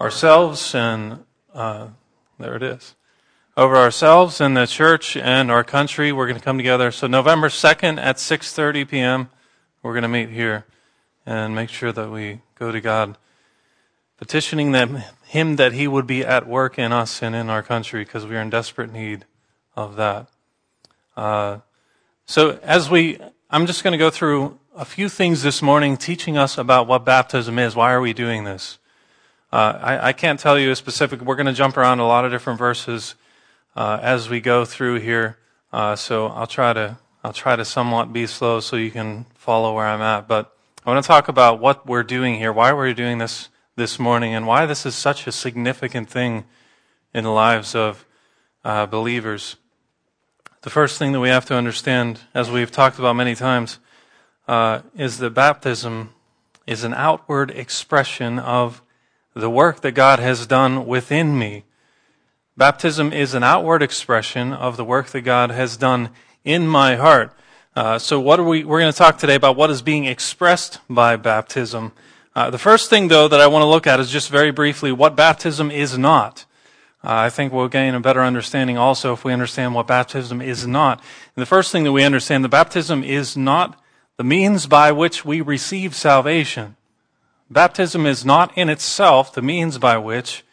ourselves and uh, there it is. Over ourselves and the church and our country, we're going to come together. So November 2nd at 6:30 p.m., we're going to meet here and make sure that we go to God petitioning them, him that he would be at work in us and in our country because we are in desperate need of that. Uh, so as we, I'm just going to go through a few things this morning teaching us about what baptism is. Why are we doing this? Uh, I, I, can't tell you a specific. We're going to jump around a lot of different verses uh, as we go through here. Uh, so I'll try to I'll try to somewhat be slow so you can follow where I'm at. But I want to talk about what we're doing here, why we're doing this this morning, and why this is such a significant thing in the lives of uh, believers. The first thing that we have to understand, as we've talked about many times, uh, is that baptism is an outward expression of the work that God has done within me. Baptism is an outward expression of the work that God has done in my heart. Uh, so what are we, we're going to talk today about what is being expressed by baptism. Uh, the first thing though that I want to look at is just very briefly what baptism is not. Uh, I think we'll gain a better understanding also if we understand what baptism is not. And the first thing that we understand, the baptism is not the means by which we receive salvation. Baptism is not in itself the means by which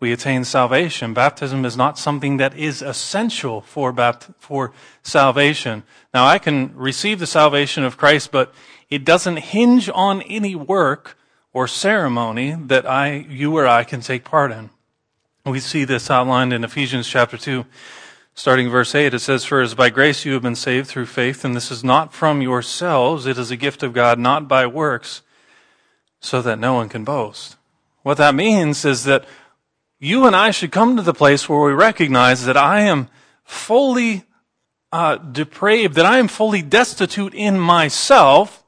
we attain salvation. Baptism is not something that is essential for, bapt- for salvation. Now, I can receive the salvation of Christ, but it doesn't hinge on any work or ceremony that I, you or I can take part in. We see this outlined in Ephesians chapter 2, starting verse 8. It says, For as by grace you have been saved through faith, and this is not from yourselves, it is a gift of God, not by works, so that no one can boast. What that means is that you and I should come to the place where we recognize that I am fully uh, depraved, that I am fully destitute in myself,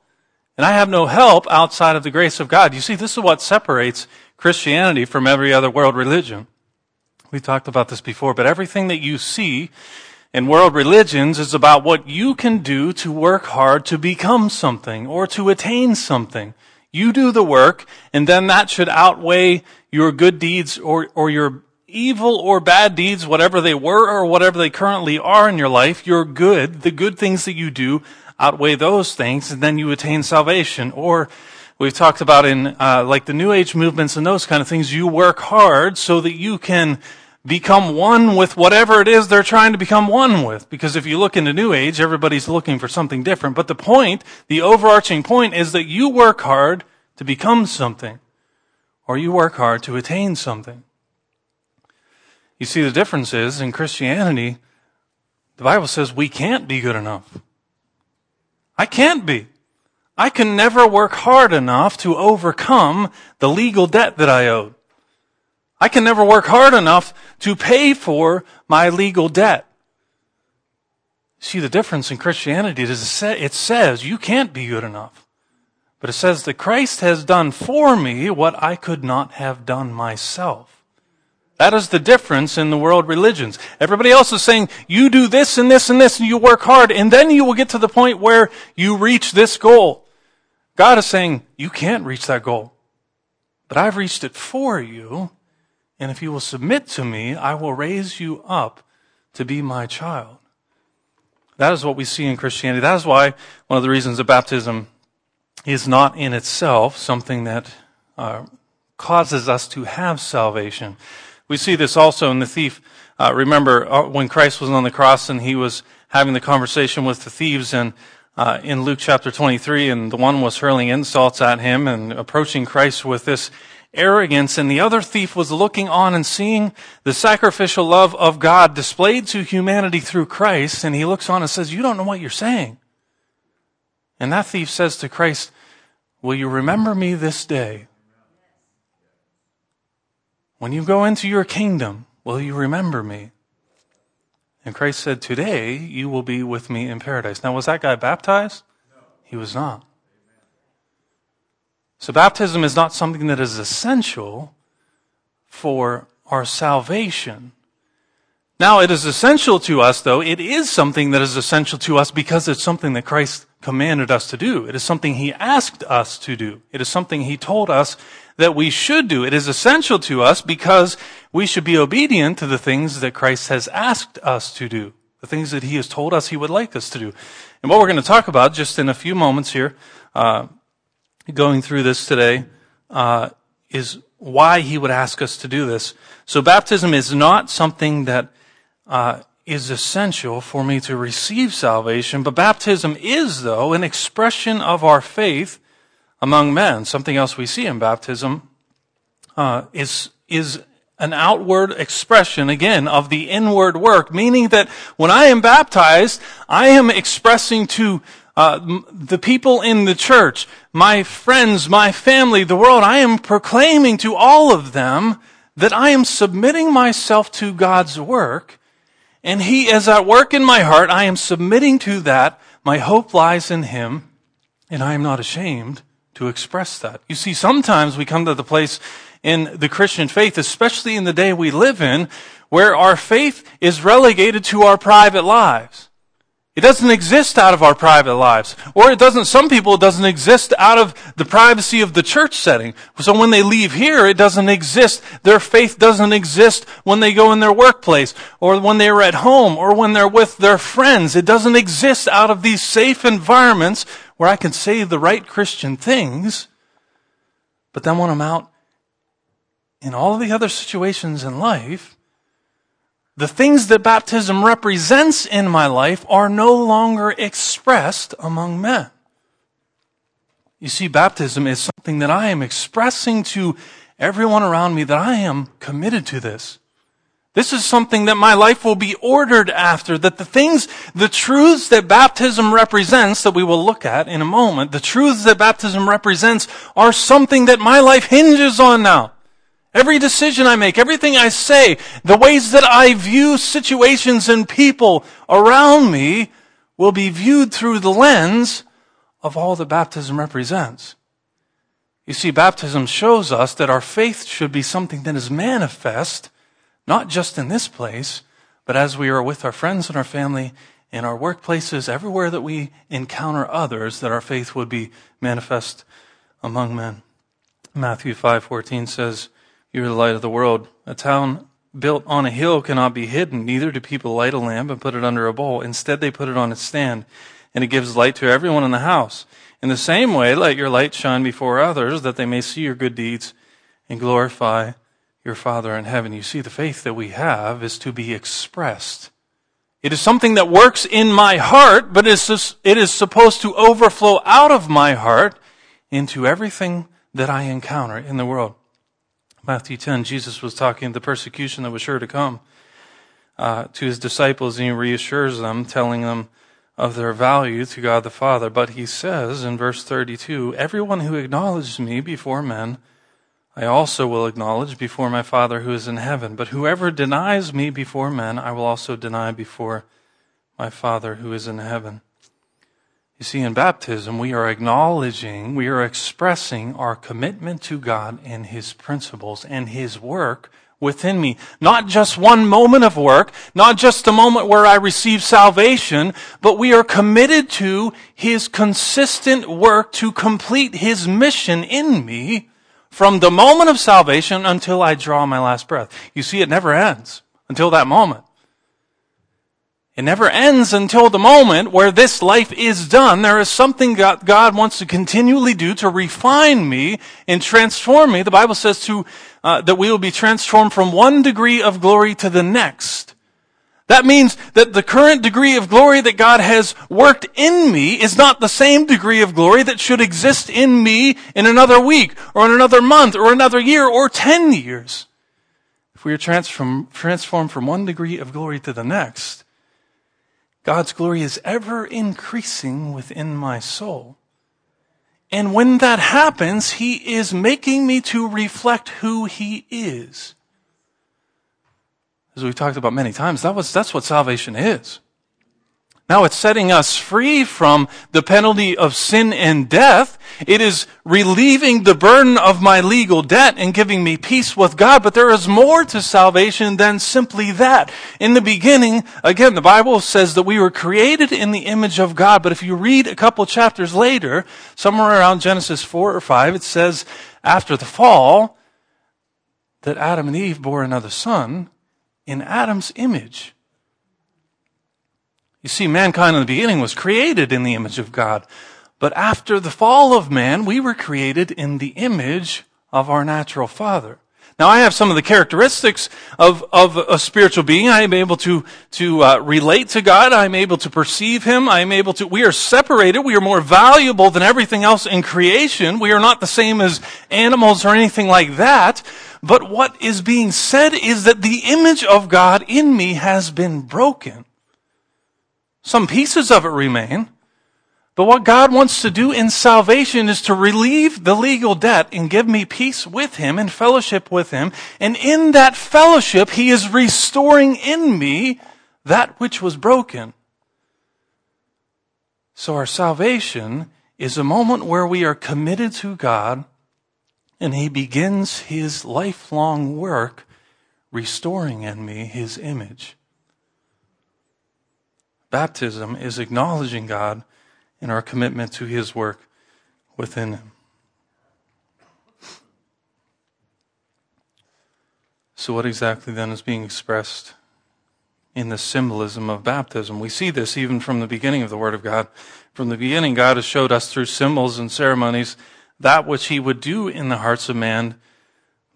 and I have no help outside of the grace of God. You see, this is what separates Christianity from every other world religion. We talked about this before, but everything that you see in world religions is about what you can do to work hard to become something or to attain something. You do the work, and then that should outweigh your good deeds or, or your evil or bad deeds, whatever they were or whatever they currently are in your life. Your good, the good things that you do, outweigh those things, and then you attain salvation. Or we've talked about in uh, like the New Age movements and those kind of things. You work hard so that you can become one with whatever it is they're trying to become one with. Because if you look into New Age, everybody's looking for something different. But the point, the overarching point is that you work hard to become something, or you work hard to attain something. You see, the difference is in Christianity, the Bible says we can't be good enough. I can't be. I can never work hard enough to overcome the legal debt that I owed. I can never work hard enough to pay for my legal debt. See, the difference in Christianity is it says you can't be good enough. But it says that Christ has done for me what I could not have done myself. That is the difference in the world religions. Everybody else is saying, you do this and this and this and you work hard and then you will get to the point where you reach this goal. God is saying, you can't reach that goal. But I've reached it for you and if you will submit to me, I will raise you up to be my child. That is what we see in Christianity. That is why one of the reasons that baptism is not in itself something that uh, causes us to have salvation. We see this also in the thief. Uh, remember uh, when Christ was on the cross and he was having the conversation with the thieves and uh, in Luke chapter 23, and the one was hurling insults at him and approaching Christ with this arrogance, and the other thief was looking on and seeing the sacrificial love of God displayed to humanity through Christ, and he looks on and says, You don't know what you're saying. And that thief says to Christ, Will you remember me this day? When you go into your kingdom, will you remember me? And Christ said, Today you will be with me in paradise. Now, was that guy baptized? No. He was not. So baptism is not something that is essential for our salvation. Now, it is essential to us, though. It is something that is essential to us because it's something that Christ commanded us to do. It is something He asked us to do. It is something He told us that we should do. It is essential to us because we should be obedient to the things that Christ has asked us to do, the things that he has told us he would like us to do. And what we're going to talk about just in a few moments here, uh, going through this today, uh, is why he would ask us to do this. So baptism is not something that uh, is essential for me to receive salvation, but baptism is, though, an expression of our faith among men. Something else we see in baptism uh, is is an outward expression again of the inward work, meaning that when I am baptized, I am expressing to uh, the people in the church, my friends, my family, the world, I am proclaiming to all of them that I am submitting myself to God's work, and He is at work in my heart. I am submitting to that. My hope lies in Him, and I am not ashamed to express that. You see, sometimes we come to the place in the Christian faith, especially in the day we live in, where our faith is relegated to our private lives. It doesn't exist out of our private lives. Or it doesn't, some people, it doesn't exist out of the privacy of the church setting. So when they leave here, it doesn't exist. Their faith doesn't exist when they go in their workplace, or when they're at home, or when they're with their friends. It doesn't exist out of these safe environments where I can say the right Christian things, but then when I'm out in all the other situations in life, the things that baptism represents in my life are no longer expressed among men. You see, baptism is something that I am expressing to everyone around me that I am committed to this. This is something that my life will be ordered after, that the things, the truths that baptism represents, that we will look at in a moment, the truths that baptism represents are something that my life hinges on now. Every decision I make, everything I say, the ways that I view situations and people around me will be viewed through the lens of all that baptism represents. You see, baptism shows us that our faith should be something that is manifest not just in this place, but as we are with our friends and our family, in our workplaces, everywhere that we encounter others, that our faith would be manifest among men. Matthew 5:14 says, "You are the light of the world. A town built on a hill cannot be hidden, neither do people light a lamp and put it under a bowl. Instead, they put it on its stand, and it gives light to everyone in the house. In the same way, let your light shine before others, that they may see your good deeds and glorify your Father in heaven. You see, the faith that we have is to be expressed. It is something that works in my heart, but it is supposed to overflow out of my heart into everything that I encounter in the world. Matthew 10, Jesus was talking the persecution that was sure to come uh, to his disciples, and he reassures them, telling them of their value to God the Father. But he says in verse 32, Everyone who acknowledges me before men, I also will acknowledge before my Father who is in heaven. But whoever denies me before men, I will also deny before my Father who is in heaven. You see, in baptism, we are acknowledging, we are expressing our commitment to God and His principles and His work within me. Not just one moment of work, not just a moment where I receive salvation, but we are committed to His consistent work to complete His mission in me from the moment of salvation until I draw my last breath. You see, it never ends until that moment. It never ends until the moment where this life is done. There is something God wants to continually do to refine me and transform me. The Bible says to, uh, that we will be transformed from one degree of glory to the next. That means that the current degree of glory that God has worked in me is not the same degree of glory that should exist in me in another week or in another month or another year or 10 years. If we are transformed from one degree of glory to the next, God's glory is ever increasing within my soul. And when that happens, He is making me to reflect who He is as we've talked about many times, that was, that's what salvation is. Now it's setting us free from the penalty of sin and death. It is relieving the burden of my legal debt and giving me peace with God. But there is more to salvation than simply that. In the beginning, again, the Bible says that we were created in the image of God. But if you read a couple chapters later, somewhere around Genesis 4 or 5, it says after the fall that Adam and Eve bore another son in Adam's image. You see, mankind in the beginning was created in the image of God. But after the fall of man, we were created in the image of our natural father. Now I have some of the characteristics of, of a spiritual being. I am able to, to uh, relate to God. I'm able to perceive Him. I am able to, we are separated. We are more valuable than everything else in creation. We are not the same as animals or anything like that. But what is being said is that the image of God in me has been broken. Some pieces of it remain. But what God wants to do in salvation is to relieve the legal debt and give me peace with Him and fellowship with Him. And in that fellowship, He is restoring in me that which was broken. So our salvation is a moment where we are committed to God and He begins His lifelong work restoring in me His image. Baptism is acknowledging God in our commitment to His work within Him. So, what exactly then is being expressed in the symbolism of baptism? We see this even from the beginning of the Word of God. From the beginning, God has showed us through symbols and ceremonies that which He would do in the hearts of man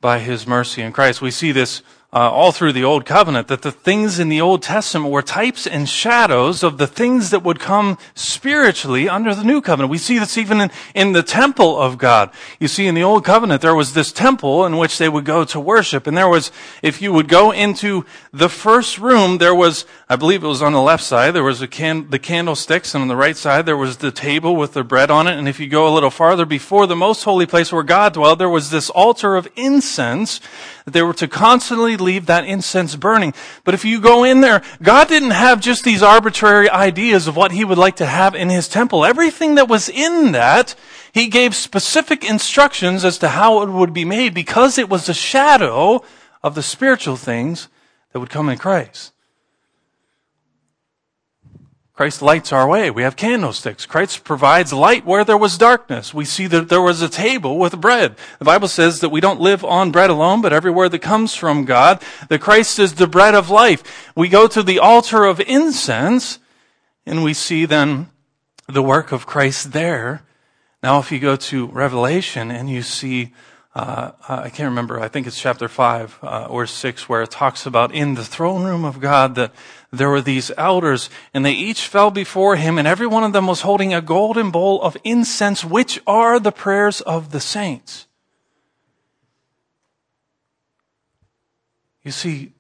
by His mercy in Christ. We see this uh, all through the Old Covenant that the things in the Old Testament were types and shadows of the things that would come spiritually under the New Covenant. We see this even in, in the temple of God. You see, in the Old Covenant, there was this temple in which they would go to worship. And there was, if you would go into the first room, there was, I believe it was on the left side, there was can, the candlesticks, and on the right side, there was the table with the bread on it. And if you go a little farther before the most holy place where God dwelled, there was this altar of incense that they were to constantly leave that incense burning. But if you go in there, God didn't have just these arbitrary ideas of what He would like to have in His temple. Everything that was in that, He gave specific instructions as to how it would be made because it was a shadow of the spiritual things that would come in Christ. Christ lights our way. We have candlesticks. Christ provides light where there was darkness. We see that there was a table with bread. The Bible says that we don't live on bread alone, but everywhere that comes from God. That Christ is the bread of life. We go to the altar of incense and we see then the work of Christ there. Now, if you go to Revelation and you see uh, I can't remember, I think it's chapter 5 uh, or 6, where it talks about in the throne room of God that there were these elders, and they each fell before him, and every one of them was holding a golden bowl of incense, which are the prayers of the saints. You see,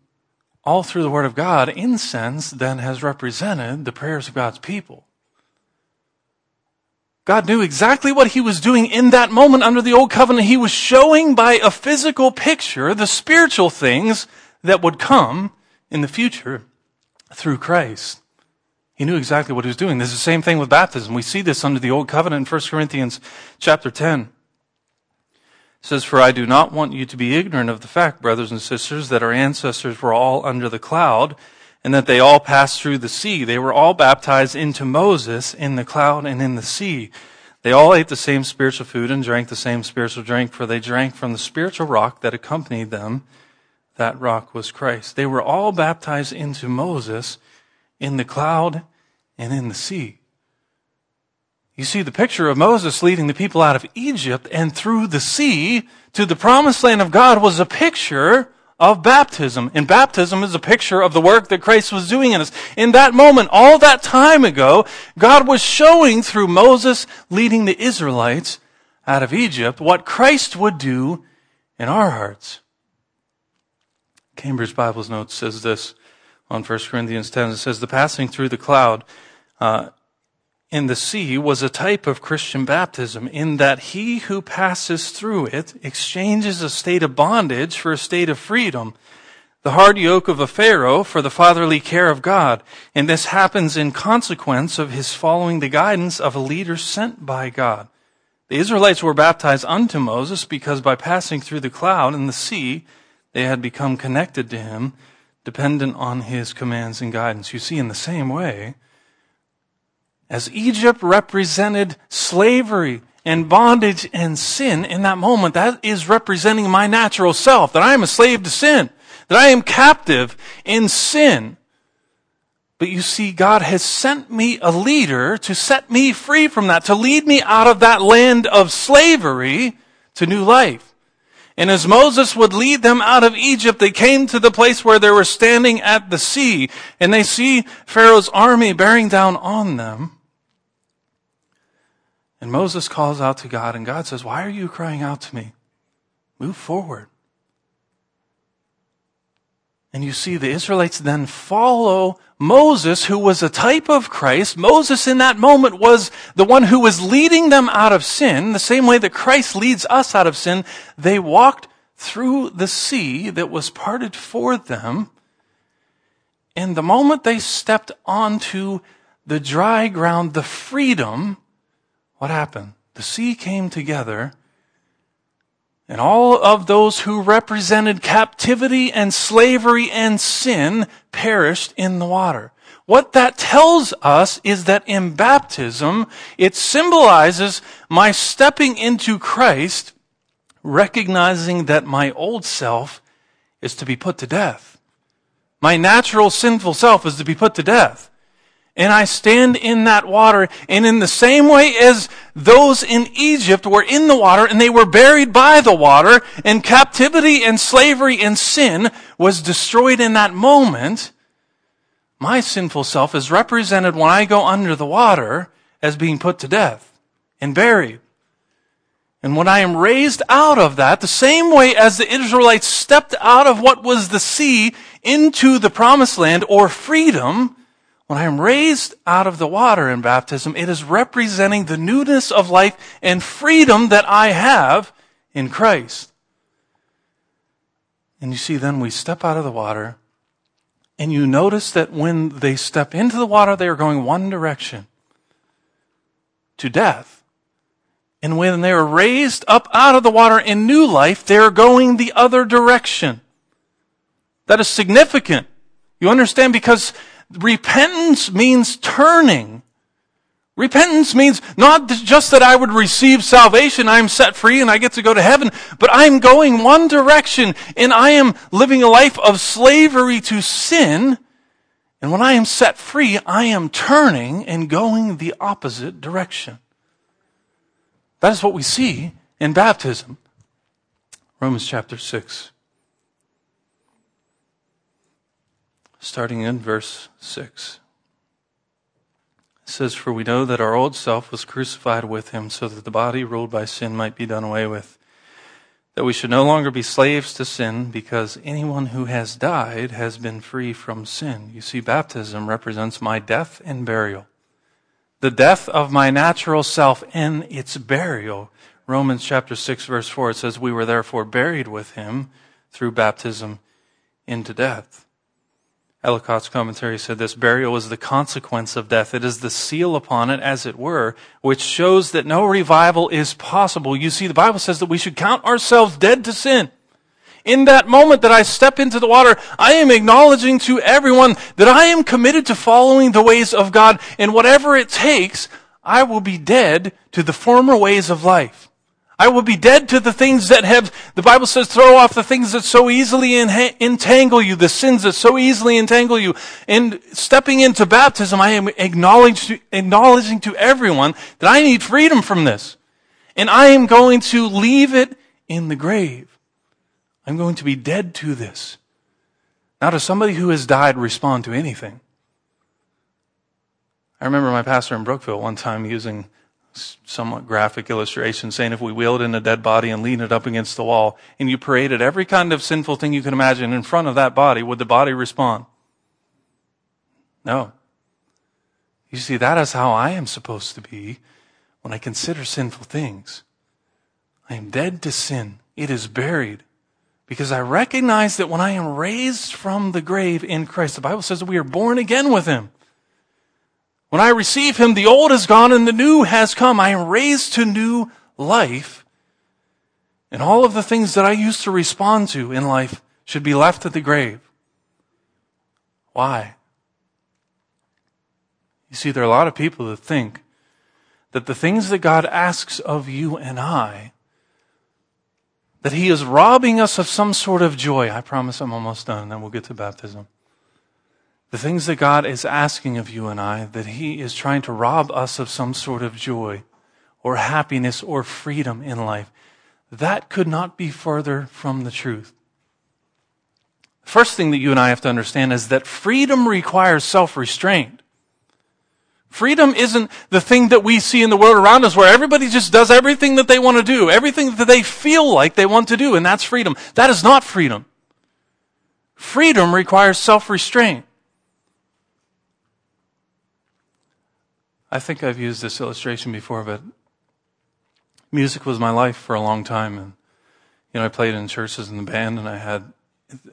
all through the Word of God, incense then has represented the prayers of God's people. God knew exactly what he was doing in that moment under the old covenant. He was showing by a physical picture the spiritual things that would come in the future through Christ. He knew exactly what he was doing. This is the same thing with baptism. We see this under the old covenant in 1 Corinthians chapter 10. It says, For I do not want you to be ignorant of the fact, brothers and sisters, that our ancestors were all under the cloud and that they all passed through the sea. They were all baptized into Moses in the cloud and in the sea. They all ate the same spiritual food and drank the same spiritual drink, for they drank from the spiritual rock that accompanied them. That rock was Christ. They were all baptized into Moses in the cloud and in the sea. You see the picture of Moses leading the people out of Egypt and through the sea to the promised land of God was a picture of baptism. And baptism is a picture of the work that Christ was doing in us. In that moment, all that time ago, God was showing through Moses leading the Israelites out of Egypt what Christ would do in our hearts. Cambridge Bible's note says this on 1 Corinthians 10. It says, The passing through the cloud uh, in the sea was a type of Christian baptism in that he who passes through it exchanges a state of bondage for a state of freedom. the hard yoke of a Pharaoh for the fatherly care of God. And this happens in consequence of his following the guidance of a leader sent by God. The Israelites were baptized unto Moses because by passing through the cloud and the sea, they had become connected to him, dependent on his commands and guidance. You see, in the same way, as Egypt represented slavery and bondage and sin in that moment, that is representing my natural self, that I am a slave to sin that I am captive in sin. But you see, God has sent me a leader to set me free from that, to lead me out of that land of slavery to new life. And as Moses would lead them out of Egypt, they came to the place where they were standing at the sea, and they see Pharaoh's army bearing down on them. And Moses calls out to God, and God says, Why are you crying out to me? Move forward. And you see, the Israelites then follow Moses, who was a type of Christ. Moses in that moment was the one who was leading them out of sin, the same way that Christ leads us out of sin. They walked through the sea that was parted for them. And the moment they stepped onto the dry ground, the freedom, what happened? The sea came together and all of those who represented captivity and slavery and sin perished in the water. What that tells us is that in baptism, it symbolizes my stepping into Christ, recognizing that my old self is to be put to death. My natural sinful self is to be put to death and I stand in that water. And in the same way as those in Egypt were in the water and they were buried by the water and captivity and slavery and sin was destroyed in that moment, my sinful self is represented when I go under the water as being put to death and buried. And when I am raised out of that, the same way as the Israelites stepped out of what was the sea into the promised land or freedom, when I am raised out of the water in baptism, it is representing the newness of life and freedom that I have in Christ. And you see, then we step out of the water, and you notice that when they step into the water, they are going one direction to death. And when they are raised up out of the water in new life, they are going the other direction. That is significant. You understand? Because repentance means turning. Repentance means not just that I would receive salvation, I'm set free and I get to go to heaven, but I'm going one direction and I am living a life of slavery to sin. And when I am set free, I am turning and going the opposite direction. That is what we see in baptism. Romans chapter 6. Starting in verse 6. It says, For we know that our old self was crucified with him so that the body ruled by sin might be done away with. That we should no longer be slaves to sin because anyone who has died has been free from sin. You see, baptism represents my death and burial. The death of my natural self and its burial. Romans chapter 6 verse 4, it says, We were therefore buried with him through baptism into death. Ellicott's commentary said this burial is the consequence of death. It is the seal upon it, as it were, which shows that no revival is possible. You see, the Bible says that we should count ourselves dead to sin. In that moment that I step into the water, I am acknowledging to everyone that I am committed to following the ways of God, and whatever it takes, I will be dead to the former ways of life. I will be dead to the things that have, the Bible says, throw off the things that so easily entangle you, the sins that so easily entangle you. And stepping into baptism, I am acknowledging to everyone that I need freedom from this. And I am going to leave it in the grave. I'm going to be dead to this. Now, does somebody who has died respond to anything? I remember my pastor in Brookville one time using somewhat graphic illustration saying if we wheeled in a dead body and leaned it up against the wall and you paraded every kind of sinful thing you can imagine in front of that body, would the body respond? No. You see, that is how I am supposed to be when I consider sinful things. I am dead to sin. It is buried. Because I recognize that when I am raised from the grave in Christ, the Bible says that we are born again with Him. When I receive Him, the old is gone and the new has come. I am raised to new life. And all of the things that I used to respond to in life should be left at the grave. Why? You see, there are a lot of people that think that the things that God asks of you and I that he is robbing us of some sort of joy. I promise I'm almost done, and then we'll get to baptism. The things that God is asking of you and I, that he is trying to rob us of some sort of joy or happiness or freedom in life, that could not be further from the truth. The First thing that you and I have to understand is that freedom requires self-restraint. Freedom isn't the thing that we see in the world around us where everybody just does everything that they want to do, everything that they feel like they want to do, and that's freedom. That is not freedom. Freedom requires self-restraint. I think I've used this illustration before, but music was my life for a long time. And, you know, I played in churches in the band, and I had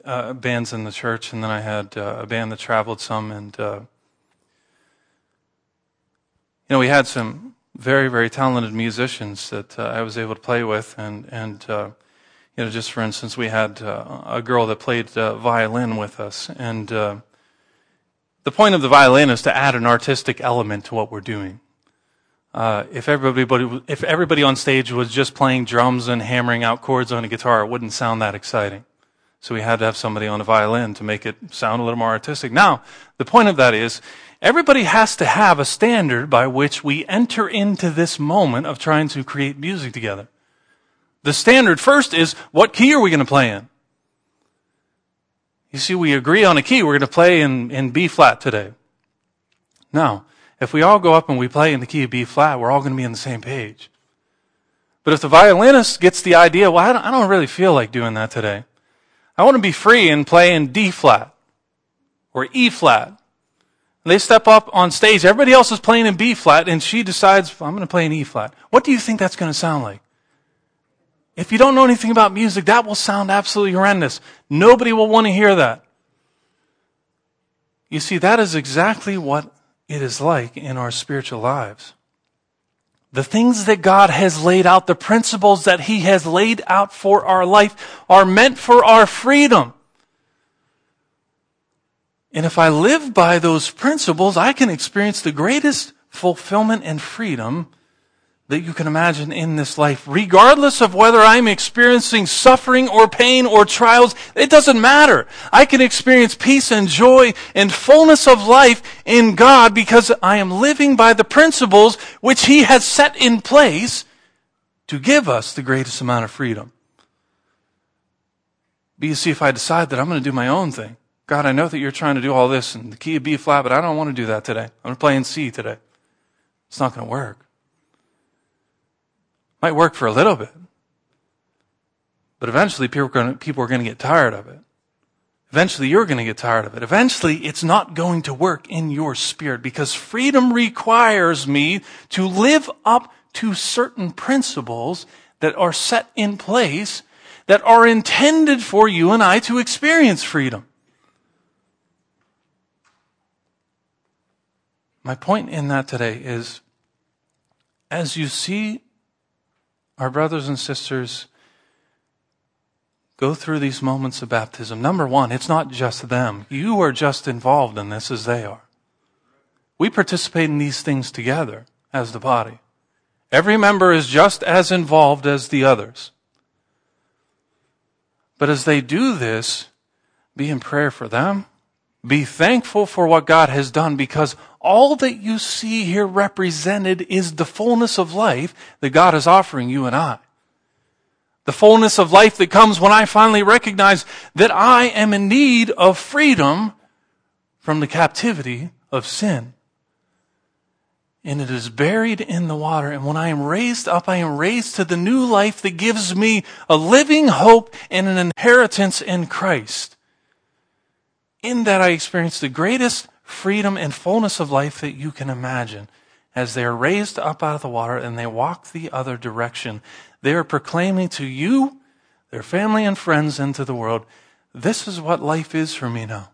uh, bands in the church, and then I had uh, a band that traveled some, and uh, you know, we had some very, very talented musicians that uh, I was able to play with, and and uh, you know, just for instance, we had uh, a girl that played violin with us, and the point of the violin is to add an artistic element to what we're doing. Uh, if everybody if everybody on stage was just playing drums and hammering out chords on a guitar, it wouldn't sound that exciting. So we had to have somebody on a violin to make it sound a little more artistic. Now, the point of that is Everybody has to have a standard by which we enter into this moment of trying to create music together. The standard first is what key are we going to play in? You see, we agree on a key. We're going to play in, in B flat today. Now, if we all go up and we play in the key of B flat, we're all going to be on the same page. But if the violinist gets the idea, well, I don't, I don't really feel like doing that today. I want to be free and play in D flat or E flat they step up on stage. Everybody else is playing in B flat, and she decides, I'm going to play in E flat. What do you think that's going to sound like? If you don't know anything about music, that will sound absolutely horrendous. Nobody will want to hear that. You see, that is exactly what it is like in our spiritual lives. The things that God has laid out, the principles that He has laid out for our life are meant for our freedom. And if I live by those principles, I can experience the greatest fulfillment and freedom that you can imagine in this life, regardless of whether I'm experiencing suffering or pain or trials. It doesn't matter. I can experience peace and joy and fullness of life in God because I am living by the principles which He has set in place to give us the greatest amount of freedom. But you see, if I decide that I'm going to do my own thing, God, I know that you're trying to do all this in the key of B flat, but I don't want to do that today. I'm going to play in C today. It's not going to work. Might work for a little bit. But eventually people are going to, get tired of it. Eventually you're going to get tired of it. Eventually it's not going to work in your spirit because freedom requires me to live up to certain principles that are set in place that are intended for you and I to experience freedom. My point in that today is as you see our brothers and sisters go through these moments of baptism, number one, it's not just them. You are just involved in this as they are. We participate in these things together as the body. Every member is just as involved as the others. But as they do this, be in prayer for them. Be thankful for what God has done because all that you see here represented is the fullness of life that God is offering you and I. The fullness of life that comes when I finally recognize that I am in need of freedom from the captivity of sin. And it is buried in the water. And when I am raised up, I am raised to the new life that gives me a living hope and an inheritance in Christ. In that I experience the greatest freedom and fullness of life that you can imagine as they are raised up out of the water and they walk the other direction. They are proclaiming to you their family and friends into the world. This is what life is for me now.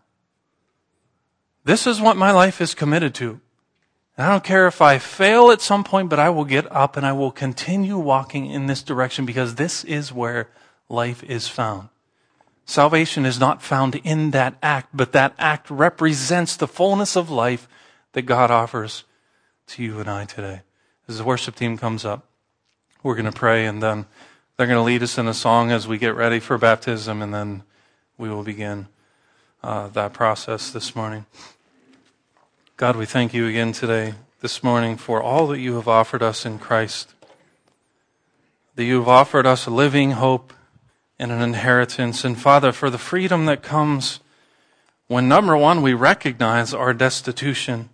This is what my life is committed to. And I don't care if I fail at some point, but I will get up and I will continue walking in this direction because this is where life is found. Salvation is not found in that act, but that act represents the fullness of life that God offers to you and I today. As the worship team comes up, we're going to pray and then they're going to lead us in a song as we get ready for baptism and then we will begin uh, that process this morning. God, we thank you again today, this morning, for all that you have offered us in Christ. That you have offered us a living hope and an inheritance. And Father, for the freedom that comes when, number one, we recognize our destitution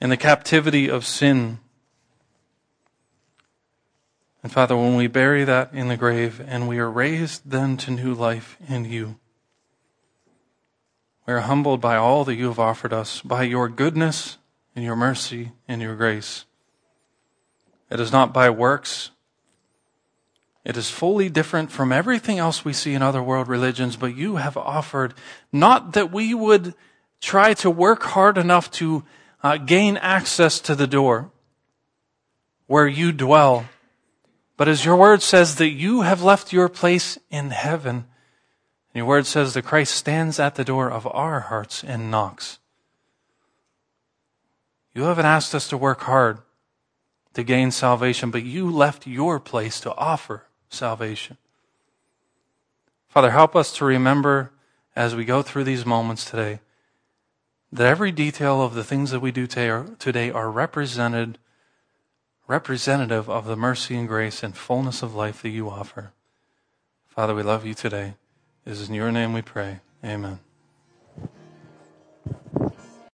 and the captivity of sin. And Father, when we bury that in the grave and we are raised then to new life in you, we are humbled by all that you have offered us, by your goodness and your mercy and your grace. It is not by works, it is fully different from everything else we see in other world religions, but you have offered not that we would try to work hard enough to uh, gain access to the door where you dwell, but as your word says that you have left your place in heaven. Your word says that Christ stands at the door of our hearts and knocks. You haven't asked us to work hard to gain salvation, but you left your place to offer salvation. Father, help us to remember as we go through these moments today that every detail of the things that we do today are represented, representative of the mercy and grace and fullness of life that you offer. Father, we love you today. It is in your name we pray. Amen.